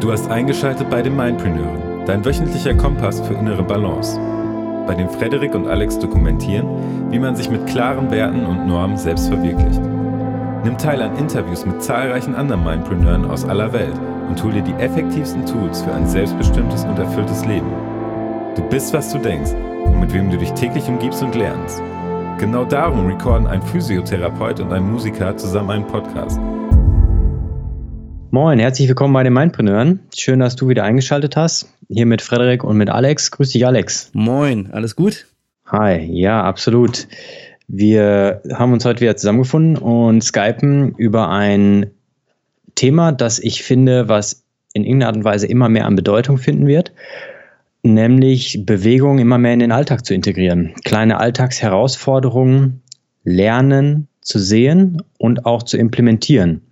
Du hast eingeschaltet bei den Mindpreneuren, dein wöchentlicher Kompass für innere Balance, bei dem Frederik und Alex dokumentieren, wie man sich mit klaren Werten und Normen selbst verwirklicht. Nimm teil an Interviews mit zahlreichen anderen Mindpreneuren aus aller Welt und hol dir die effektivsten Tools für ein selbstbestimmtes und erfülltes Leben. Du bist, was du denkst und mit wem du dich täglich umgibst und lernst. Genau darum recorden ein Physiotherapeut und ein Musiker zusammen einen Podcast. Moin, herzlich willkommen bei den Mindpreneuren. Schön, dass du wieder eingeschaltet hast. Hier mit Frederik und mit Alex. Grüß dich, Alex. Moin, alles gut? Hi, ja, absolut. Wir haben uns heute wieder zusammengefunden und skypen über ein Thema, das ich finde, was in irgendeiner Art und Weise immer mehr an Bedeutung finden wird, nämlich Bewegung immer mehr in den Alltag zu integrieren. Kleine Alltagsherausforderungen lernen zu sehen und auch zu implementieren.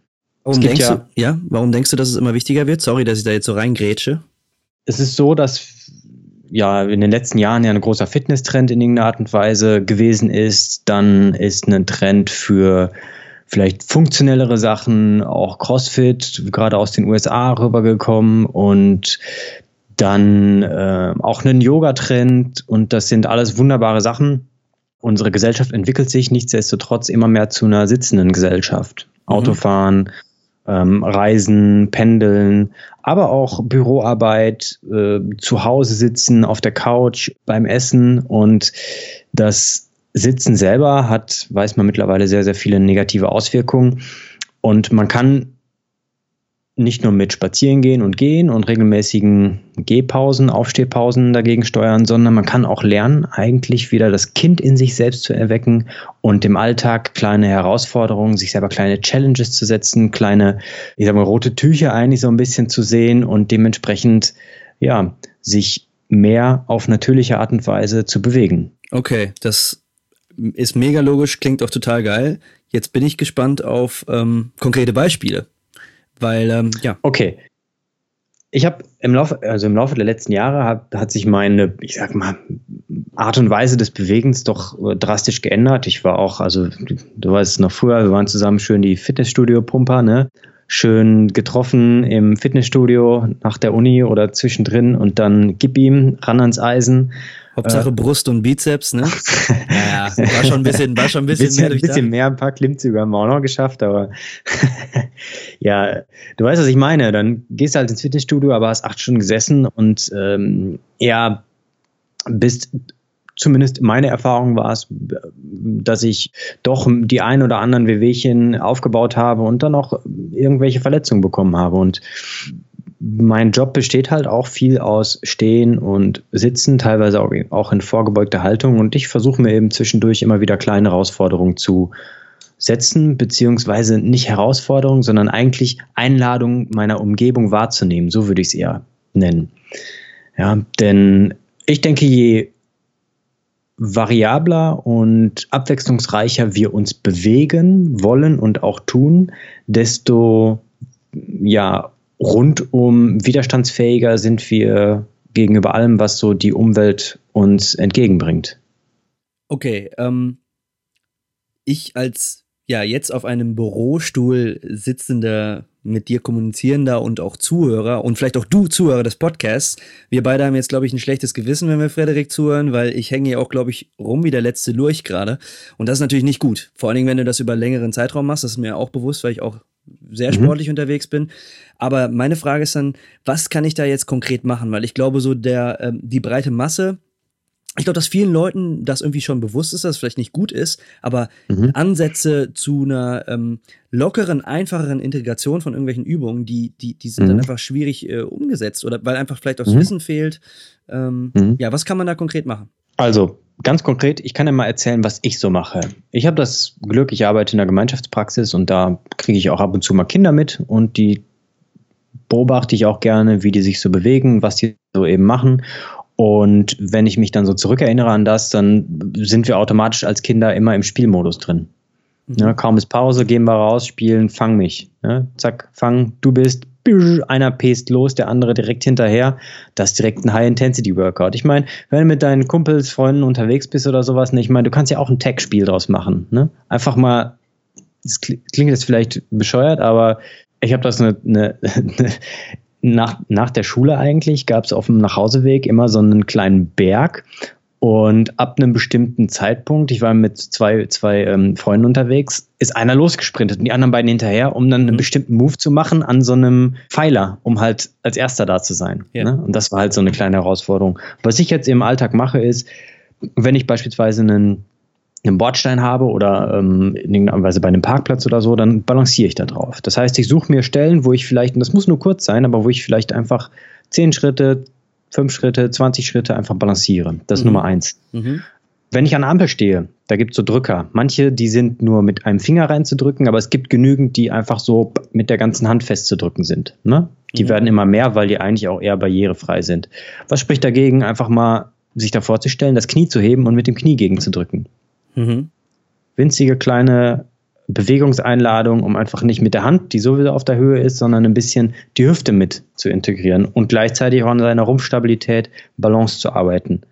Warum denkst ja, du, ja, warum denkst du, dass es immer wichtiger wird? Sorry, dass ich da jetzt so reingrätsche. Es ist so, dass ja in den letzten Jahren ja ein großer Fitnesstrend in irgendeiner Art und Weise gewesen ist. Dann ist ein Trend für vielleicht funktionellere Sachen, auch CrossFit, gerade aus den USA rübergekommen und dann äh, auch einen Yoga-Trend und das sind alles wunderbare Sachen. Unsere Gesellschaft entwickelt sich nichtsdestotrotz immer mehr zu einer sitzenden Gesellschaft. Mhm. Autofahren, ähm, Reisen, Pendeln, aber auch Büroarbeit, äh, zu Hause sitzen, auf der Couch, beim Essen. Und das Sitzen selber hat, weiß man mittlerweile, sehr, sehr viele negative Auswirkungen. Und man kann nicht nur mit Spazieren gehen und Gehen und regelmäßigen Gehpausen, Aufstehpausen dagegen steuern, sondern man kann auch lernen, eigentlich wieder das Kind in sich selbst zu erwecken und im Alltag kleine Herausforderungen, sich selber kleine Challenges zu setzen, kleine, ich sag mal, rote Tücher eigentlich so ein bisschen zu sehen und dementsprechend, ja, sich mehr auf natürliche Art und Weise zu bewegen. Okay, das ist mega logisch, klingt auch total geil. Jetzt bin ich gespannt auf ähm, konkrete Beispiele. Weil, ähm, ja. Okay. Ich habe im Laufe, also im Laufe der letzten Jahre hat, hat sich meine, ich sag mal, Art und Weise des Bewegens doch äh, drastisch geändert. Ich war auch, also du, weißt noch früher, wir waren zusammen schön die Fitnessstudio-Pumper, ne? Schön getroffen im Fitnessstudio nach der Uni oder zwischendrin und dann gib ihm ran ans Eisen Hauptsache äh, Brust und Bizeps, ne? naja, war schon ein bisschen, war schon ein bisschen, bisschen mehr durch Ein bisschen mehr, ein paar Klimmzüge haben wir auch noch geschafft, aber ja, du weißt, was ich meine. Dann gehst du halt ins Fitnessstudio, aber hast acht Stunden gesessen und ähm, ja, bist zumindest meine Erfahrung war es, dass ich doch die ein oder anderen Wehwehchen aufgebaut habe und dann auch irgendwelche Verletzungen bekommen habe. Und mein Job besteht halt auch viel aus Stehen und Sitzen, teilweise auch in vorgebeugter Haltung. Und ich versuche mir eben zwischendurch immer wieder kleine Herausforderungen zu setzen, beziehungsweise nicht Herausforderungen, sondern eigentlich Einladungen meiner Umgebung wahrzunehmen. So würde ich es eher nennen. Ja, denn ich denke, je variabler und abwechslungsreicher wir uns bewegen wollen und auch tun, desto ja, rundum widerstandsfähiger sind wir gegenüber allem, was so die Umwelt uns entgegenbringt. Okay, ähm, ich als ja jetzt auf einem Bürostuhl sitzender, mit dir kommunizierender und auch Zuhörer und vielleicht auch du Zuhörer des Podcasts, wir beide haben jetzt glaube ich ein schlechtes Gewissen, wenn wir Frederik zuhören, weil ich hänge ja auch glaube ich rum wie der letzte Lurch gerade und das ist natürlich nicht gut. Vor allen Dingen, wenn du das über längeren Zeitraum machst, das ist mir auch bewusst, weil ich auch sehr mhm. sportlich mhm. unterwegs bin. Aber meine Frage ist dann, was kann ich da jetzt konkret machen? Weil ich glaube, so der, ähm, die breite Masse, ich glaube, dass vielen Leuten das irgendwie schon bewusst ist, dass es vielleicht nicht gut ist, aber mhm. Ansätze zu einer ähm, lockeren, einfacheren Integration von irgendwelchen Übungen, die, die, die sind mhm. dann einfach schwierig äh, umgesetzt oder weil einfach vielleicht auch das mhm. Wissen fehlt. Ähm, mhm. ja, was kann man da konkret machen? Also, ganz konkret, ich kann ja mal erzählen, was ich so mache. Ich habe das Glück, ich arbeite in der Gemeinschaftspraxis und da kriege ich auch ab und zu mal Kinder mit und die beobachte ich auch gerne, wie die sich so bewegen, was die so eben machen. Und wenn ich mich dann so zurückerinnere an das, dann sind wir automatisch als Kinder immer im Spielmodus drin. Ja, kaum ist Pause, gehen wir raus, spielen, fang mich. Ja, zack, fang, du bist, einer pest los, der andere direkt hinterher. Das ist direkt ein High-Intensity-Workout. Ich meine, wenn du mit deinen Kumpels, Freunden unterwegs bist oder sowas, ne, ich meine, du kannst ja auch ein Tech-Spiel draus machen. Ne? Einfach mal, das klingt jetzt vielleicht bescheuert, aber ich habe das eine, eine, nach, nach der Schule eigentlich gab es auf dem Nachhauseweg immer so einen kleinen Berg. Und ab einem bestimmten Zeitpunkt, ich war mit zwei, zwei ähm, Freunden unterwegs, ist einer losgesprintet und die anderen beiden hinterher, um dann einen mhm. bestimmten Move zu machen an so einem Pfeiler, um halt als erster da zu sein. Ja. Ne? Und das war halt so eine kleine Herausforderung. Was ich jetzt im Alltag mache, ist, wenn ich beispielsweise einen einen Bordstein habe oder ähm, in irgendeiner Weise bei einem Parkplatz oder so, dann balanciere ich da drauf. Das heißt, ich suche mir Stellen, wo ich vielleicht, und das muss nur kurz sein, aber wo ich vielleicht einfach zehn Schritte, fünf Schritte, 20 Schritte einfach balanciere. Das ist mhm. Nummer eins. Mhm. Wenn ich an der Ampel stehe, da gibt es so Drücker. Manche, die sind nur mit einem Finger reinzudrücken, aber es gibt genügend, die einfach so mit der ganzen Hand festzudrücken sind. Ne? Die mhm. werden immer mehr, weil die eigentlich auch eher barrierefrei sind. Was spricht dagegen, einfach mal sich da vorzustellen, das Knie zu heben und mit dem Knie gegenzudrücken? Mhm. Winzige kleine Bewegungseinladung, um einfach nicht mit der Hand, die sowieso auf der Höhe ist, sondern ein bisschen die Hüfte mit zu integrieren und gleichzeitig auch an seiner Rumpfstabilität, Balance zu arbeiten.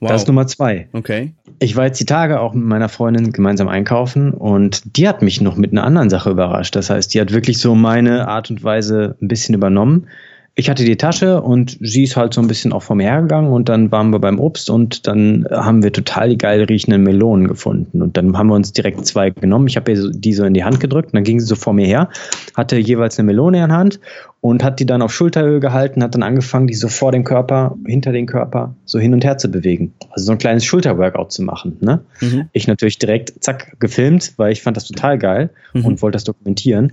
Wow. Das ist Nummer zwei. Okay. Ich war jetzt die Tage auch mit meiner Freundin gemeinsam einkaufen und die hat mich noch mit einer anderen Sache überrascht. Das heißt, die hat wirklich so meine Art und Weise ein bisschen übernommen ich hatte die Tasche und sie ist halt so ein bisschen auch vor mir hergegangen und dann waren wir beim Obst und dann haben wir total die geil riechenden Melonen gefunden und dann haben wir uns direkt zwei genommen. Ich habe ihr die so in die Hand gedrückt und dann ging sie so vor mir her, hatte jeweils eine Melone in der Hand und hat die dann auf Schulterhöhe gehalten, hat dann angefangen, die so vor dem Körper, hinter den Körper so hin und her zu bewegen. Also so ein kleines Schulterworkout zu machen. Ne? Mhm. Ich natürlich direkt, zack, gefilmt, weil ich fand das total geil mhm. und wollte das dokumentieren.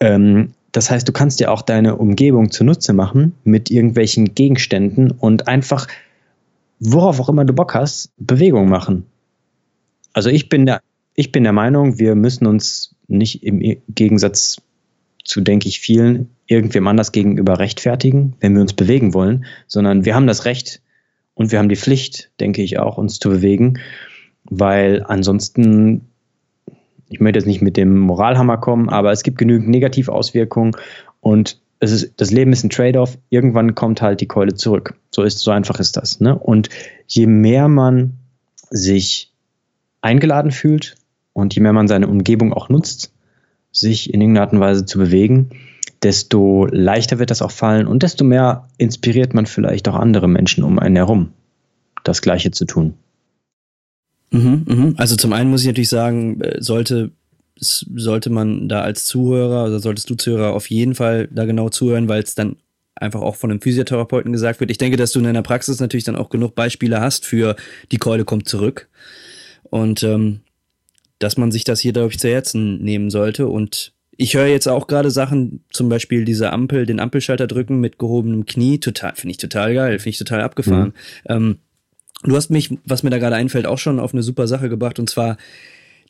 Ähm, das heißt, du kannst dir auch deine Umgebung zunutze machen mit irgendwelchen Gegenständen und einfach, worauf auch immer du Bock hast, Bewegung machen. Also ich bin der, ich bin der Meinung, wir müssen uns nicht im Gegensatz zu, denke ich, vielen irgendwem anders gegenüber rechtfertigen, wenn wir uns bewegen wollen, sondern wir haben das Recht und wir haben die Pflicht, denke ich auch, uns zu bewegen, weil ansonsten ich möchte jetzt nicht mit dem Moralhammer kommen, aber es gibt genügend Negativauswirkungen und es ist, das Leben ist ein Trade-off. Irgendwann kommt halt die Keule zurück. So ist, so einfach ist das. Ne? Und je mehr man sich eingeladen fühlt und je mehr man seine Umgebung auch nutzt, sich in irgendeiner Art und Weise zu bewegen, desto leichter wird das auch fallen und desto mehr inspiriert man vielleicht auch andere Menschen um einen herum, das Gleiche zu tun. Mhm, mhm. Also zum einen muss ich natürlich sagen, äh, sollte sollte man da als Zuhörer oder solltest du Zuhörer auf jeden Fall da genau zuhören, weil es dann einfach auch von einem Physiotherapeuten gesagt wird. Ich denke, dass du in deiner Praxis natürlich dann auch genug Beispiele hast für die Keule kommt zurück und ähm, dass man sich das hier, glaube ich, zu Herzen nehmen sollte und ich höre jetzt auch gerade Sachen, zum Beispiel diese Ampel, den Ampelschalter drücken mit gehobenem Knie, total, finde ich total geil, finde ich total abgefahren. Mhm. Ähm, Du hast mich, was mir da gerade einfällt, auch schon auf eine super Sache gebracht und zwar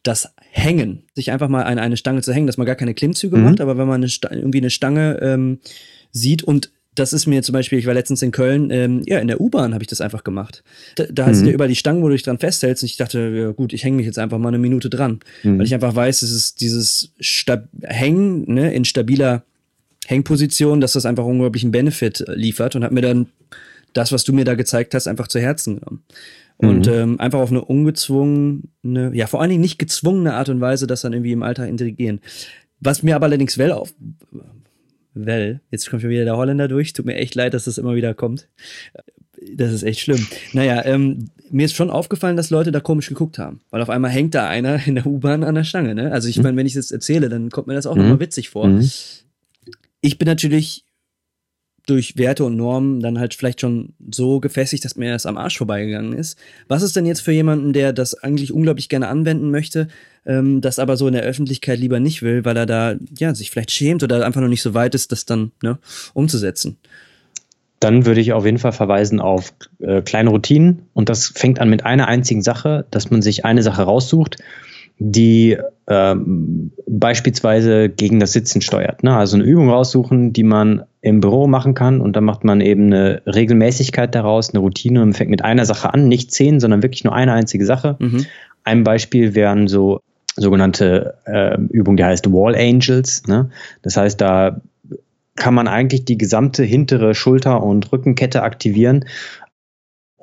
das Hängen. Sich einfach mal an eine Stange zu hängen, dass man gar keine Klimmzüge mhm. macht, aber wenn man eine irgendwie eine Stange ähm, sieht und das ist mir zum Beispiel, ich war letztens in Köln, ähm, ja, in der U-Bahn habe ich das einfach gemacht. Da, da mhm. hast du ja überall die Stangen, wo du dich dran festhältst. Und ich dachte, ja, gut, ich hänge mich jetzt einfach mal eine Minute dran. Mhm. Weil ich einfach weiß, es ist dieses Stab Hängen ne, in stabiler Hängposition, dass das einfach unglaublichen Benefit liefert und habe mir dann das, was du mir da gezeigt hast, einfach zu Herzen genommen. Und mhm. ähm, einfach auf eine ungezwungene, ja, vor allen Dingen nicht gezwungene Art und Weise, das dann irgendwie im Alltag integrieren. Was mir aber allerdings well auf, well, jetzt kommt schon wieder der Holländer durch, tut mir echt leid, dass das immer wieder kommt. Das ist echt schlimm. Naja, ähm, mir ist schon aufgefallen, dass Leute da komisch geguckt haben. Weil auf einmal hängt da einer in der U-Bahn an der Stange, ne? Also ich mhm. meine, wenn ich das erzähle, dann kommt mir das auch mhm. nochmal witzig vor. Mhm. Ich bin natürlich durch Werte und Normen dann halt vielleicht schon so gefestigt, dass mir das am Arsch vorbeigegangen ist. Was ist denn jetzt für jemanden, der das eigentlich unglaublich gerne anwenden möchte, ähm, das aber so in der Öffentlichkeit lieber nicht will, weil er da ja sich vielleicht schämt oder einfach noch nicht so weit ist, das dann ne, umzusetzen? Dann würde ich auf jeden Fall verweisen auf äh, kleine Routinen und das fängt an mit einer einzigen Sache, dass man sich eine Sache raussucht die ähm, beispielsweise gegen das Sitzen steuert. Ne? Also eine Übung raussuchen, die man im Büro machen kann und dann macht man eben eine Regelmäßigkeit daraus, eine Routine und fängt mit einer Sache an, nicht zehn, sondern wirklich nur eine einzige Sache. Mhm. Ein Beispiel wären so sogenannte äh, Übungen, die heißt Wall Angels. Ne? Das heißt, da kann man eigentlich die gesamte hintere Schulter- und Rückenkette aktivieren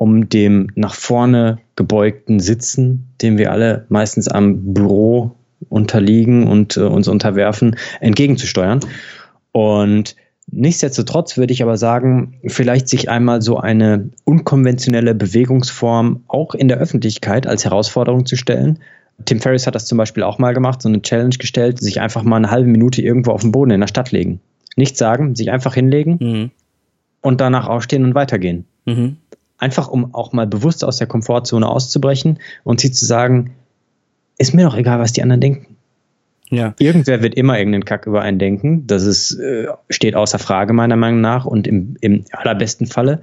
um dem nach vorne gebeugten Sitzen, dem wir alle meistens am Büro unterliegen und äh, uns unterwerfen, entgegenzusteuern. Und Nichtsdestotrotz würde ich aber sagen, vielleicht sich einmal so eine unkonventionelle Bewegungsform auch in der Öffentlichkeit als Herausforderung zu stellen. Tim Ferriss hat das zum Beispiel auch mal gemacht, so eine Challenge gestellt, sich einfach mal eine halbe Minute irgendwo auf den Boden in der Stadt legen. Nichts sagen, sich einfach hinlegen mhm. und danach aufstehen und weitergehen. Mhm. Einfach um auch mal bewusst aus der Komfortzone auszubrechen und sie zu sagen, ist mir doch egal, was die anderen denken. Ja. Irgendwer wird immer irgendeinen Kack über einen denken. Das ist, äh, steht außer Frage meiner Meinung nach. Und im, im allerbesten Falle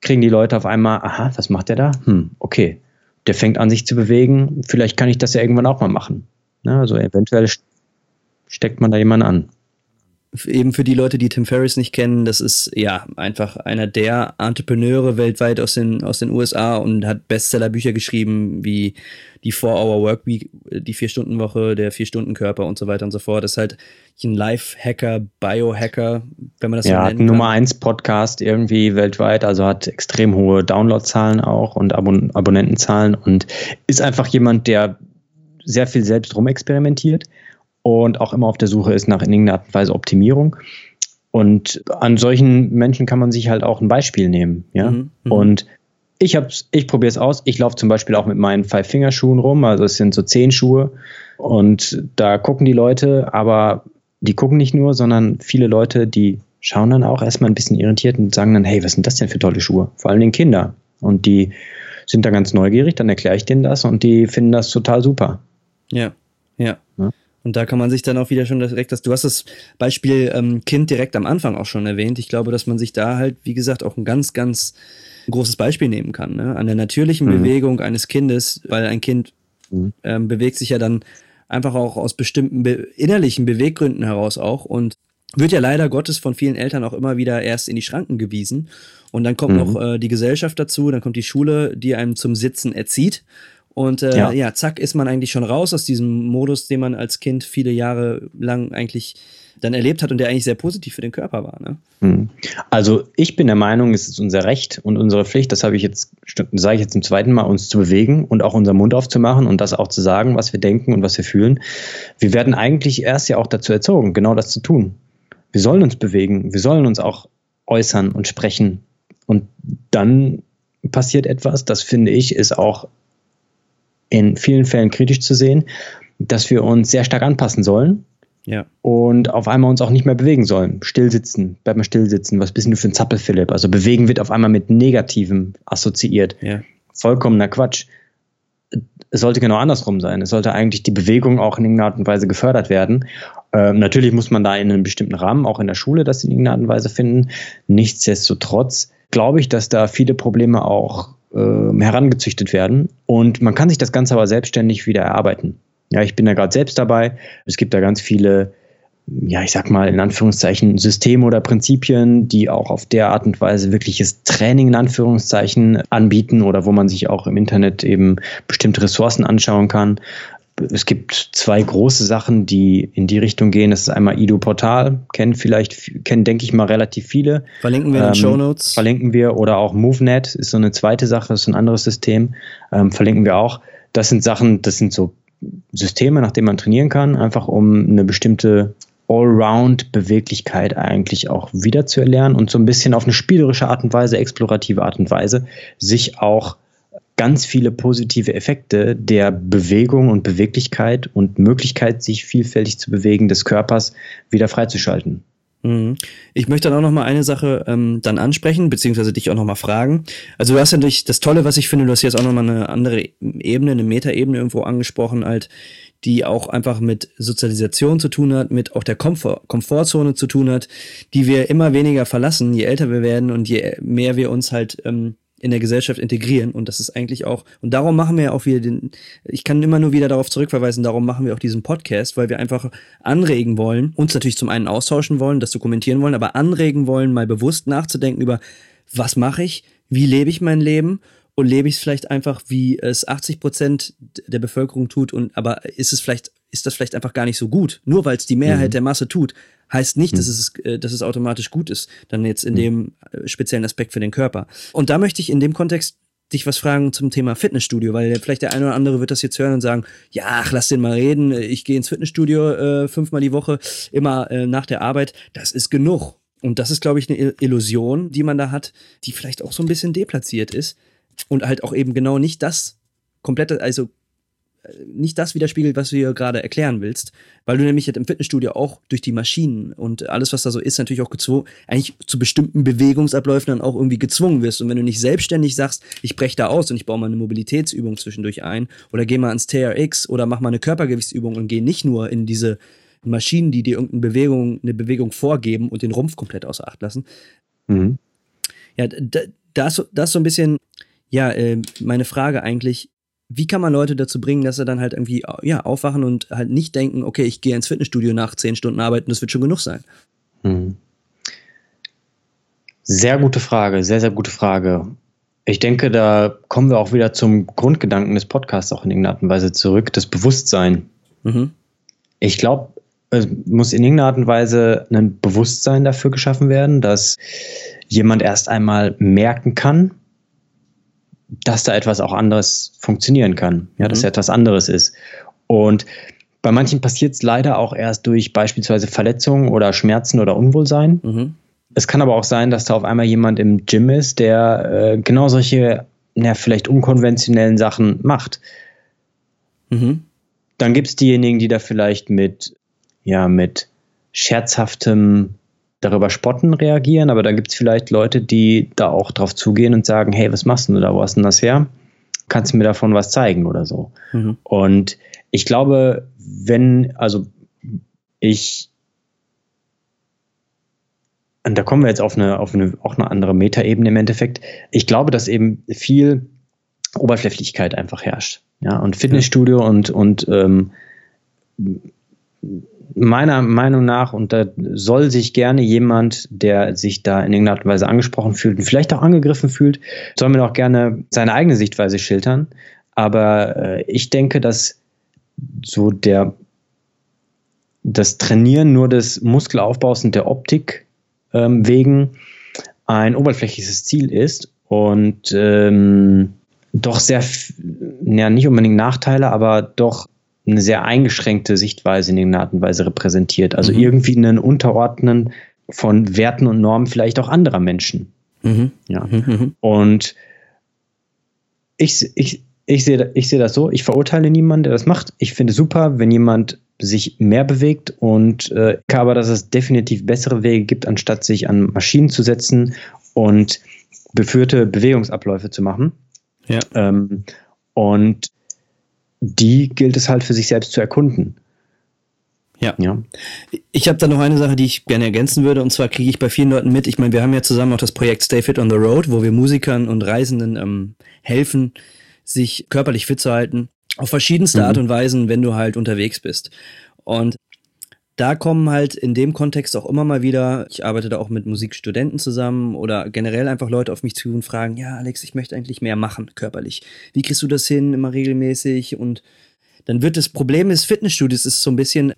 kriegen die Leute auf einmal, aha, was macht der da? Hm, okay. Der fängt an, sich zu bewegen. Vielleicht kann ich das ja irgendwann auch mal machen. Na, also eventuell steckt man da jemanden an eben für die Leute, die Tim Ferriss nicht kennen, das ist ja einfach einer der Entrepreneure weltweit aus den, aus den USA und hat Bestsellerbücher geschrieben wie die 4-Hour Workweek, die Vier-Stunden-Woche, der Vier-Stunden-Körper und so weiter und so fort. Das ist halt ein Life-Hacker, Biohacker, wenn man das ja, so nennt. Ja, Nummer 1 Podcast irgendwie weltweit, also hat extrem hohe Downloadzahlen auch und Abon Abonnentenzahlen und ist einfach jemand, der sehr viel selbst rumexperimentiert und auch immer auf der Suche ist nach in irgendeiner Art und Weise Optimierung. Und an solchen Menschen kann man sich halt auch ein Beispiel nehmen. Ja? Mhm, mhm. und ich hab's, ich probiere es aus. Ich laufe zum Beispiel auch mit meinen Five-Finger-Schuhen rum, also es sind so zehn Schuhe. Und da gucken die Leute, aber die gucken nicht nur, sondern viele Leute, die schauen dann auch erstmal ein bisschen irritiert und sagen dann, hey, was sind das denn für tolle Schuhe? Vor allem den Kinder. Und die sind da ganz neugierig, dann erkläre ich denen das und die finden das total super. Ja, ja. Und da kann man sich dann auch wieder schon direkt, dass du hast das Beispiel ähm, Kind direkt am Anfang auch schon erwähnt. Ich glaube, dass man sich da halt, wie gesagt, auch ein ganz, ganz großes Beispiel nehmen kann. Ne? An der natürlichen mhm. Bewegung eines Kindes, weil ein Kind mhm. ähm, bewegt sich ja dann einfach auch aus bestimmten be innerlichen Beweggründen heraus auch und wird ja leider Gottes von vielen Eltern auch immer wieder erst in die Schranken gewiesen. Und dann kommt mhm. noch äh, die Gesellschaft dazu, dann kommt die Schule, die einem zum Sitzen erzieht. Und äh, ja. ja, zack, ist man eigentlich schon raus aus diesem Modus, den man als Kind viele Jahre lang eigentlich dann erlebt hat und der eigentlich sehr positiv für den Körper war. Ne? Hm. Also ich bin der Meinung, es ist unser Recht und unsere Pflicht, das habe ich jetzt, sage ich jetzt zum zweiten Mal, uns zu bewegen und auch unseren Mund aufzumachen und das auch zu sagen, was wir denken und was wir fühlen. Wir werden eigentlich erst ja auch dazu erzogen, genau das zu tun. Wir sollen uns bewegen, wir sollen uns auch äußern und sprechen. Und dann passiert etwas, das finde ich, ist auch in vielen Fällen kritisch zu sehen, dass wir uns sehr stark anpassen sollen. Ja. Und auf einmal uns auch nicht mehr bewegen sollen. Stillsitzen, bleib mal stillsitzen. Was bist denn du für ein Zappel, Philipp? Also bewegen wird auf einmal mit Negativem assoziiert. Ja. Vollkommener Quatsch. Es sollte genau andersrum sein. Es sollte eigentlich die Bewegung auch in irgendeiner Art und Weise gefördert werden. Ähm, natürlich muss man da in einem bestimmten Rahmen, auch in der Schule, das in irgendeiner Art und Weise finden. Nichtsdestotrotz glaube ich, dass da viele Probleme auch herangezüchtet werden. Und man kann sich das Ganze aber selbstständig wieder erarbeiten. Ja, ich bin da gerade selbst dabei. Es gibt da ganz viele, ja, ich sag mal in Anführungszeichen Systeme oder Prinzipien, die auch auf der Art und Weise wirkliches Training in Anführungszeichen anbieten oder wo man sich auch im Internet eben bestimmte Ressourcen anschauen kann es gibt zwei große Sachen, die in die Richtung gehen. Das ist einmal Ido Portal, kennen vielleicht, kennen, denke ich mal, relativ viele. Verlinken wir in den ähm, Show Notes. Verlinken wir oder auch MoveNet ist so eine zweite Sache, ist ein anderes System. Ähm, verlinken wir auch. Das sind Sachen, das sind so Systeme, nach denen man trainieren kann, einfach um eine bestimmte Allround-Beweglichkeit eigentlich auch wieder zu erlernen und so ein bisschen auf eine spielerische Art und Weise, explorative Art und Weise, sich auch ganz viele positive Effekte der Bewegung und Beweglichkeit und Möglichkeit, sich vielfältig zu bewegen des Körpers wieder freizuschalten. Mhm. Ich möchte dann auch noch mal eine Sache ähm, dann ansprechen, beziehungsweise dich auch noch mal fragen. Also du hast natürlich das Tolle, was ich finde, du hast jetzt auch noch mal eine andere Ebene, eine Metaebene irgendwo angesprochen, halt, die auch einfach mit Sozialisation zu tun hat, mit auch der Komfort Komfortzone zu tun hat, die wir immer weniger verlassen, je älter wir werden und je mehr wir uns halt ähm, in der Gesellschaft integrieren. Und das ist eigentlich auch, und darum machen wir ja auch wieder den, ich kann immer nur wieder darauf zurückverweisen, darum machen wir auch diesen Podcast, weil wir einfach anregen wollen, uns natürlich zum einen austauschen wollen, das dokumentieren wollen, aber anregen wollen, mal bewusst nachzudenken über, was mache ich, wie lebe ich mein Leben und lebe ich es vielleicht einfach, wie es 80 Prozent der Bevölkerung tut und aber ist es vielleicht, ist das vielleicht einfach gar nicht so gut, nur weil es die Mehrheit mhm. der Masse tut, heißt nicht, dass, hm. es, äh, dass es automatisch gut ist, dann jetzt in hm. dem äh, speziellen Aspekt für den Körper. Und da möchte ich in dem Kontext dich was fragen zum Thema Fitnessstudio, weil vielleicht der eine oder andere wird das jetzt hören und sagen, ja, ach, lass den mal reden, ich gehe ins Fitnessstudio äh, fünfmal die Woche, immer äh, nach der Arbeit, das ist genug. Und das ist, glaube ich, eine Illusion, die man da hat, die vielleicht auch so ein bisschen deplatziert ist und halt auch eben genau nicht das komplette, also nicht das widerspiegelt, was du hier gerade erklären willst, weil du nämlich jetzt im Fitnessstudio auch durch die Maschinen und alles, was da so ist, natürlich auch gezwungen, eigentlich zu bestimmten Bewegungsabläufen dann auch irgendwie gezwungen wirst. Und wenn du nicht selbstständig sagst, ich breche da aus und ich baue mal eine Mobilitätsübung zwischendurch ein oder gehe mal ans TRX oder mach mal eine Körpergewichtsübung und gehe nicht nur in diese Maschinen, die dir irgendeine Bewegung, eine Bewegung vorgeben und den Rumpf komplett außer Acht lassen. Mhm. Ja, da, da, ist, da ist so ein bisschen, ja, äh, meine Frage eigentlich, wie kann man Leute dazu bringen, dass sie dann halt irgendwie ja, aufwachen und halt nicht denken, okay, ich gehe ins Fitnessstudio nach zehn Stunden arbeiten, das wird schon genug sein? Hm. Sehr gute Frage, sehr, sehr gute Frage. Ich denke, da kommen wir auch wieder zum Grundgedanken des Podcasts auch in irgendeiner Art und Weise zurück, das Bewusstsein. Mhm. Ich glaube, es muss in irgendeiner Art und Weise ein Bewusstsein dafür geschaffen werden, dass jemand erst einmal merken kann, dass da etwas auch anderes funktionieren kann, ja, dass mhm. etwas anderes ist. Und bei manchen passiert es leider auch erst durch beispielsweise Verletzungen oder Schmerzen oder Unwohlsein. Mhm. Es kann aber auch sein, dass da auf einmal jemand im Gym ist, der äh, genau solche, ja, vielleicht unkonventionellen Sachen macht. Mhm. Dann gibt es diejenigen, die da vielleicht mit, ja, mit scherzhaftem darüber spotten reagieren, aber da gibt es vielleicht Leute, die da auch drauf zugehen und sagen, hey, was machst du da, wo hast du denn das her? Kannst du mir davon was zeigen oder so? Mhm. Und ich glaube, wenn, also ich, und da kommen wir jetzt auf eine, auf eine, auch eine andere Metaebene im Endeffekt. Ich glaube, dass eben viel Oberflächlichkeit einfach herrscht. Ja, und Fitnessstudio und, und ähm, meiner Meinung nach, und da soll sich gerne jemand, der sich da in irgendeiner Art und Weise angesprochen fühlt und vielleicht auch angegriffen fühlt, soll mir auch gerne seine eigene Sichtweise schildern. Aber äh, ich denke, dass so der das Trainieren nur des Muskelaufbaus und der Optik ähm, wegen ein oberflächliches Ziel ist und ähm, doch sehr, ja, nicht unbedingt Nachteile, aber doch eine sehr eingeschränkte Sichtweise in irgendeiner Art und Weise repräsentiert. Also mhm. irgendwie einen Unterordnen von Werten und Normen vielleicht auch anderer Menschen. Mhm. Ja. Mhm. mhm. Und ich, ich, ich sehe ich seh das so, ich verurteile niemanden, der das macht. Ich finde super, wenn jemand sich mehr bewegt und äh, aber, dass es definitiv bessere Wege gibt, anstatt sich an Maschinen zu setzen und beführte Bewegungsabläufe zu machen. Ja. Ähm, und die gilt es halt für sich selbst zu erkunden. Ja. ja. Ich habe da noch eine Sache, die ich gerne ergänzen würde, und zwar kriege ich bei vielen Leuten mit, ich meine, wir haben ja zusammen auch das Projekt Stay Fit on the Road, wo wir Musikern und Reisenden ähm, helfen, sich körperlich fit zu halten, auf verschiedenste mhm. Art und Weisen, wenn du halt unterwegs bist. Und da kommen halt in dem Kontext auch immer mal wieder, ich arbeite da auch mit Musikstudenten zusammen oder generell einfach Leute auf mich zu und fragen, ja, Alex, ich möchte eigentlich mehr machen, körperlich. Wie kriegst du das hin, immer regelmäßig? Und dann wird das Problem des Fitnessstudios ist so ein bisschen,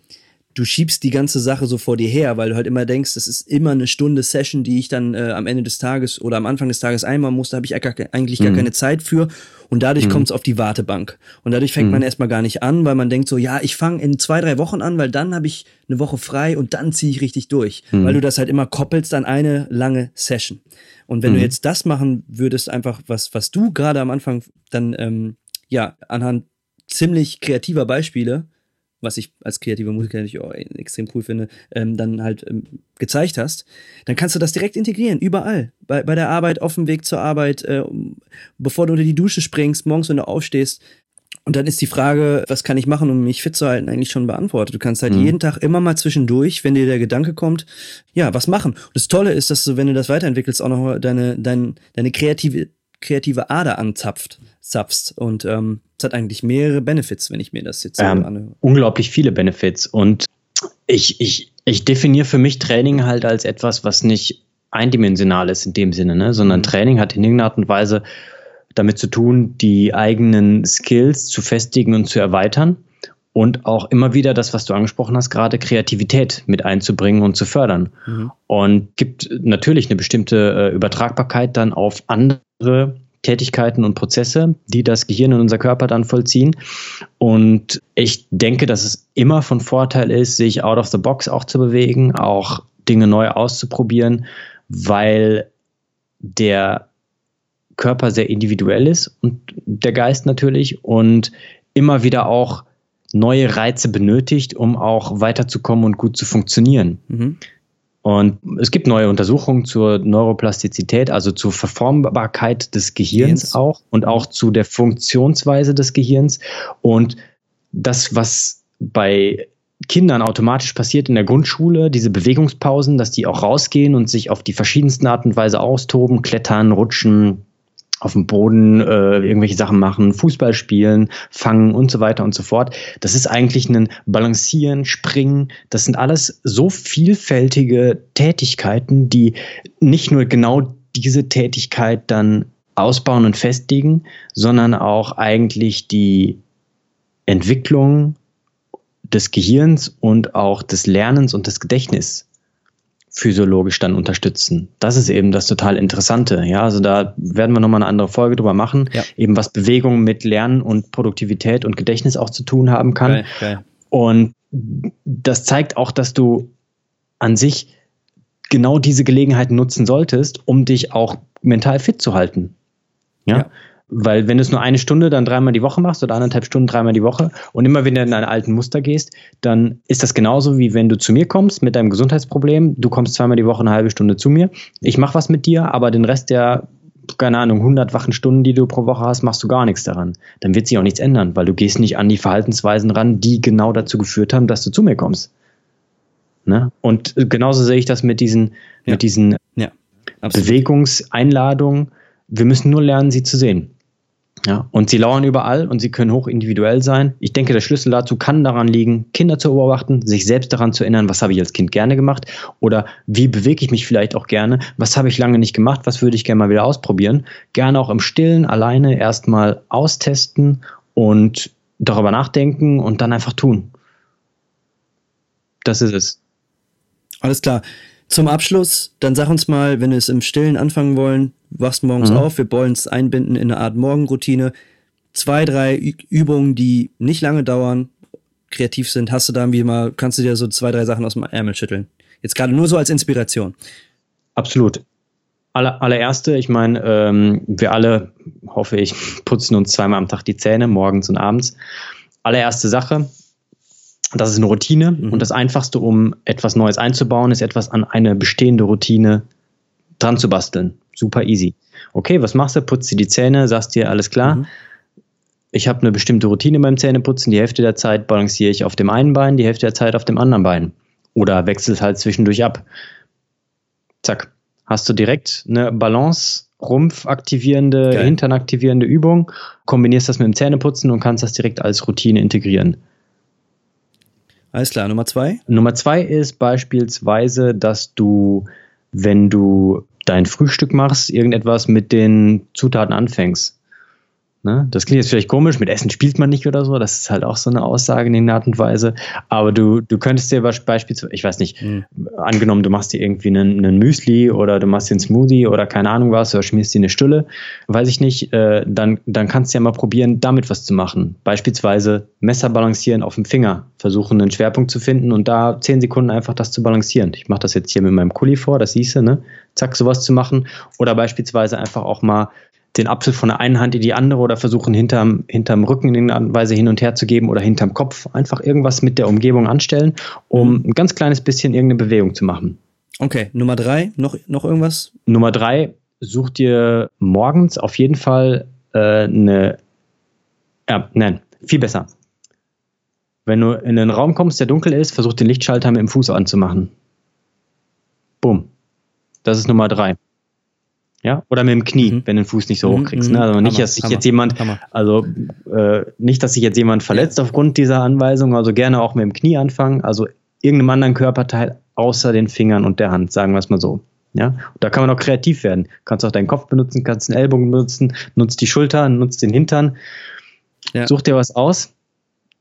du schiebst die ganze Sache so vor dir her, weil du halt immer denkst, das ist immer eine Stunde Session, die ich dann äh, am Ende des Tages oder am Anfang des Tages einmal muss, da habe ich eigentlich gar mhm. keine Zeit für und dadurch mhm. kommt es auf die Wartebank und dadurch fängt mhm. man erstmal gar nicht an, weil man denkt so, ja, ich fange in zwei, drei Wochen an, weil dann habe ich eine Woche frei und dann ziehe ich richtig durch, mhm. weil du das halt immer koppelst an eine lange Session. Und wenn du mhm. jetzt das machen würdest, einfach was, was du gerade am Anfang dann, ähm, ja, anhand ziemlich kreativer Beispiele was ich als kreativer Musiker natürlich auch extrem cool finde, ähm, dann halt ähm, gezeigt hast, dann kannst du das direkt integrieren, überall. Bei, bei der Arbeit, auf dem Weg zur Arbeit, äh, bevor du unter die Dusche springst, morgens, wenn du aufstehst. Und dann ist die Frage, was kann ich machen, um mich fit zu halten, eigentlich schon beantwortet. Du kannst halt mhm. jeden Tag immer mal zwischendurch, wenn dir der Gedanke kommt, ja, was machen. Und das Tolle ist, dass du, wenn du das weiterentwickelst, auch noch deine, deine, deine kreative, kreative Ader anzapft, zapfst. Und ähm, es hat eigentlich mehrere Benefits, wenn ich mir das jetzt ähm, anhöre. Unglaublich viele Benefits. Und ich, ich, ich definiere für mich Training halt als etwas, was nicht eindimensional ist in dem Sinne, ne? sondern mhm. Training hat in irgendeiner Art und Weise damit zu tun, die eigenen Skills zu festigen und zu erweitern und auch immer wieder das, was du angesprochen hast, gerade Kreativität mit einzubringen und zu fördern. Mhm. Und gibt natürlich eine bestimmte äh, Übertragbarkeit dann auf andere Tätigkeiten und Prozesse, die das Gehirn und unser Körper dann vollziehen. Und ich denke, dass es immer von Vorteil ist, sich out of the box auch zu bewegen, auch Dinge neu auszuprobieren, weil der Körper sehr individuell ist und der Geist natürlich und immer wieder auch neue Reize benötigt, um auch weiterzukommen und gut zu funktionieren. Mhm. Und es gibt neue Untersuchungen zur Neuroplastizität, also zur Verformbarkeit des Gehirns Gehirns. auch und auch zu der Funktionsweise des Gehirns. Und das, was bei Kindern automatisch passiert in der Grundschule, diese Bewegungspausen, dass die auch rausgehen und sich auf die verschiedensten Art und Weise austoben, klettern, rutschen, auf dem Boden äh, irgendwelche Sachen machen, Fußball spielen, fangen und so weiter und so fort. Das ist eigentlich ein Balancieren, Springen. Das sind alles so vielfältige Tätigkeiten, die nicht nur genau diese Tätigkeit dann ausbauen und festigen, sondern auch eigentlich die Entwicklung des Gehirns und auch des Lernens und des Gedächtnisses physiologisch dann unterstützen. Das ist eben das total Interessante. Ja, also da werden wir nochmal eine andere Folge drüber machen, ja. eben was Bewegung mit Lernen und Produktivität und Gedächtnis auch zu tun haben kann. Geil, geil. Und das zeigt auch, dass du an sich genau diese Gelegenheit nutzen solltest, um dich auch mental fit zu halten. ja. ja. Weil wenn du es nur eine Stunde dann dreimal die Woche machst oder anderthalb Stunden dreimal die Woche und immer wieder in deine alten Muster gehst, dann ist das genauso wie wenn du zu mir kommst mit deinem Gesundheitsproblem. Du kommst zweimal die Woche eine halbe Stunde zu mir. Ich mache was mit dir, aber den Rest der keine Ahnung, 100 wachen Stunden, die du pro Woche hast, machst du gar nichts daran. Dann wird sich auch nichts ändern, weil du gehst nicht an die Verhaltensweisen ran, die genau dazu geführt haben, dass du zu mir kommst. Ne? Und genauso sehe ich das mit diesen, ja. mit diesen ja, Bewegungseinladungen. Wir müssen nur lernen, sie zu sehen. Ja, und sie lauern überall und sie können hoch individuell sein. Ich denke, der Schlüssel dazu kann daran liegen, Kinder zu beobachten, sich selbst daran zu erinnern, was habe ich als Kind gerne gemacht oder wie bewege ich mich vielleicht auch gerne, was habe ich lange nicht gemacht, was würde ich gerne mal wieder ausprobieren. Gerne auch im Stillen alleine erstmal austesten und darüber nachdenken und dann einfach tun. Das ist es. Alles klar. Zum Abschluss, dann sag uns mal, wenn wir es im Stillen anfangen wollen, wachst morgens mhm. auf, wir wollen es einbinden in eine Art Morgenroutine. Zwei, drei Übungen, die nicht lange dauern, kreativ sind, hast du da irgendwie mal, kannst du dir so zwei, drei Sachen aus dem Ärmel schütteln? Jetzt gerade nur so als Inspiration. Absolut. Aller, allererste, ich meine, ähm, wir alle, hoffe ich, putzen uns zweimal am Tag die Zähne, morgens und abends. Allererste Sache, das ist eine Routine mhm. und das Einfachste, um etwas Neues einzubauen, ist etwas an eine bestehende Routine dran zu basteln. Super easy. Okay, was machst du? Putzt dir die Zähne, sagst dir, alles klar. Mhm. Ich habe eine bestimmte Routine beim Zähneputzen. Die Hälfte der Zeit balanciere ich auf dem einen Bein, die Hälfte der Zeit auf dem anderen Bein. Oder wechselt halt zwischendurch ab. Zack. Hast du direkt eine Balance, Rumpf aktivierende, Geil. Hintern aktivierende Übung, kombinierst das mit dem Zähneputzen und kannst das direkt als Routine integrieren. Alles klar, Nummer zwei? Nummer zwei ist beispielsweise, dass du, wenn du dein Frühstück machst, irgendetwas mit den Zutaten anfängst. Ne? Das klingt jetzt vielleicht komisch, mit Essen spielt man nicht oder so, das ist halt auch so eine Aussage in der Art und Weise. Aber du, du könntest dir beispielsweise, ich weiß nicht, mhm. angenommen, du machst dir irgendwie einen, einen, Müsli oder du machst dir einen Smoothie oder keine Ahnung was oder schmierst dir eine Stulle, weiß ich nicht, äh, dann, dann kannst du ja mal probieren, damit was zu machen. Beispielsweise Messer balancieren auf dem Finger, versuchen einen Schwerpunkt zu finden und da zehn Sekunden einfach das zu balancieren. Ich mache das jetzt hier mit meinem Kuli vor, das siehst du, ne? Zack, sowas zu machen. Oder beispielsweise einfach auch mal den Apfel von der einen Hand in die andere oder versuchen hinterm, hinterm Rücken in irgendeiner Weise hin und her zu geben oder hinterm Kopf. Einfach irgendwas mit der Umgebung anstellen, um ein ganz kleines bisschen irgendeine Bewegung zu machen. Okay, Nummer drei, noch, noch irgendwas? Nummer drei, such dir morgens auf jeden Fall äh, eine, ja, nein, viel besser. Wenn du in einen Raum kommst, der dunkel ist, versuch den Lichtschalter mit dem Fuß anzumachen. Bumm. Das ist Nummer drei. Ja, oder mit dem Knie, mhm. wenn du den Fuß nicht so mhm, hochkriegst. Ne? Mhm. Also nicht, Hammer, dass sich jetzt jemand, Hammer. also äh, nicht, dass sich jetzt jemand verletzt ja. aufgrund dieser Anweisung, also gerne auch mit dem Knie anfangen, also irgendeinem anderen Körperteil außer den Fingern und der Hand, sagen wir es mal so. Ja, und da kann man auch kreativ werden. Kannst auch deinen Kopf benutzen, kannst den Ellbogen benutzen, nutzt die Schulter, nutzt den Hintern. Ja. Such dir was aus.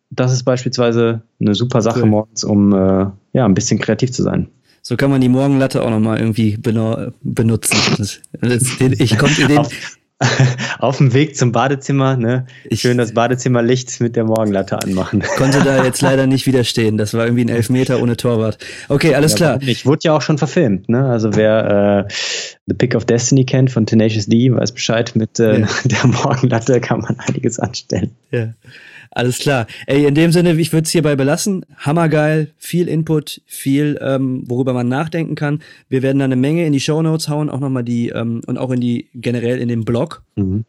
Das ist beispielsweise eine super Sache cool. morgens, um äh, ja, ein bisschen kreativ zu sein. So kann man die Morgenlatte auch nochmal irgendwie benutzen. Das, das, ich konnte den, auf dem Weg zum Badezimmer, ne? Ich Schön das Badezimmerlicht mit der Morgenlatte anmachen. Konnte da jetzt leider nicht widerstehen. Das war irgendwie ein Elfmeter ohne Torwart. Okay, alles ja, klar. Ich wurde ja auch schon verfilmt, ne? Also wer äh, The Pick of Destiny kennt von Tenacious D, weiß Bescheid, mit äh, ja. der Morgenlatte kann man einiges anstellen. Ja. Alles klar. Ey, in dem Sinne, ich würde es hierbei belassen. Hammergeil, viel Input, viel, ähm, worüber man nachdenken kann. Wir werden da eine Menge in die Show Notes hauen, auch nochmal die, ähm, und auch in die, generell in den Blog. Mhm.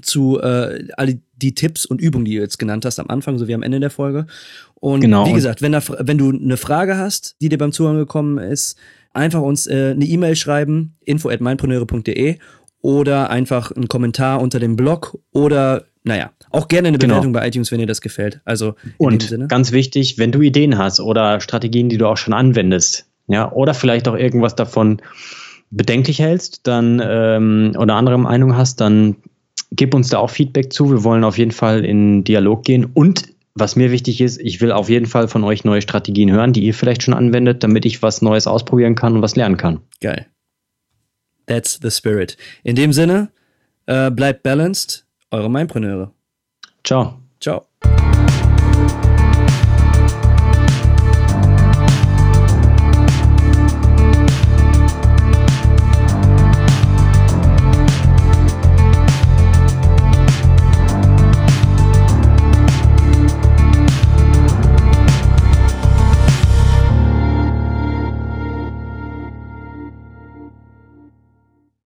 zu äh, alle die Tipps und Übungen, die du jetzt genannt hast am Anfang sowie am Ende der Folge. Und genau. wie gesagt, wenn, da, wenn du eine Frage hast, die dir beim Zuhören gekommen ist, einfach uns äh, eine E-Mail schreiben, info at meinpreneure.de oder einfach einen Kommentar unter dem Blog oder naja, auch gerne eine genau. Bewertung bei iTunes, wenn dir das gefällt. Also und ganz wichtig, wenn du Ideen hast oder Strategien, die du auch schon anwendest, ja, oder vielleicht auch irgendwas davon bedenklich hältst, dann ähm, oder andere Meinung hast, dann gib uns da auch Feedback zu. Wir wollen auf jeden Fall in Dialog gehen und was mir wichtig ist, ich will auf jeden Fall von euch neue Strategien hören, die ihr vielleicht schon anwendet, damit ich was Neues ausprobieren kann und was lernen kann. Geil. That's the spirit. In dem Sinne, äh, bleibt balanced eure Mindpreneure. Ciao. Ciao.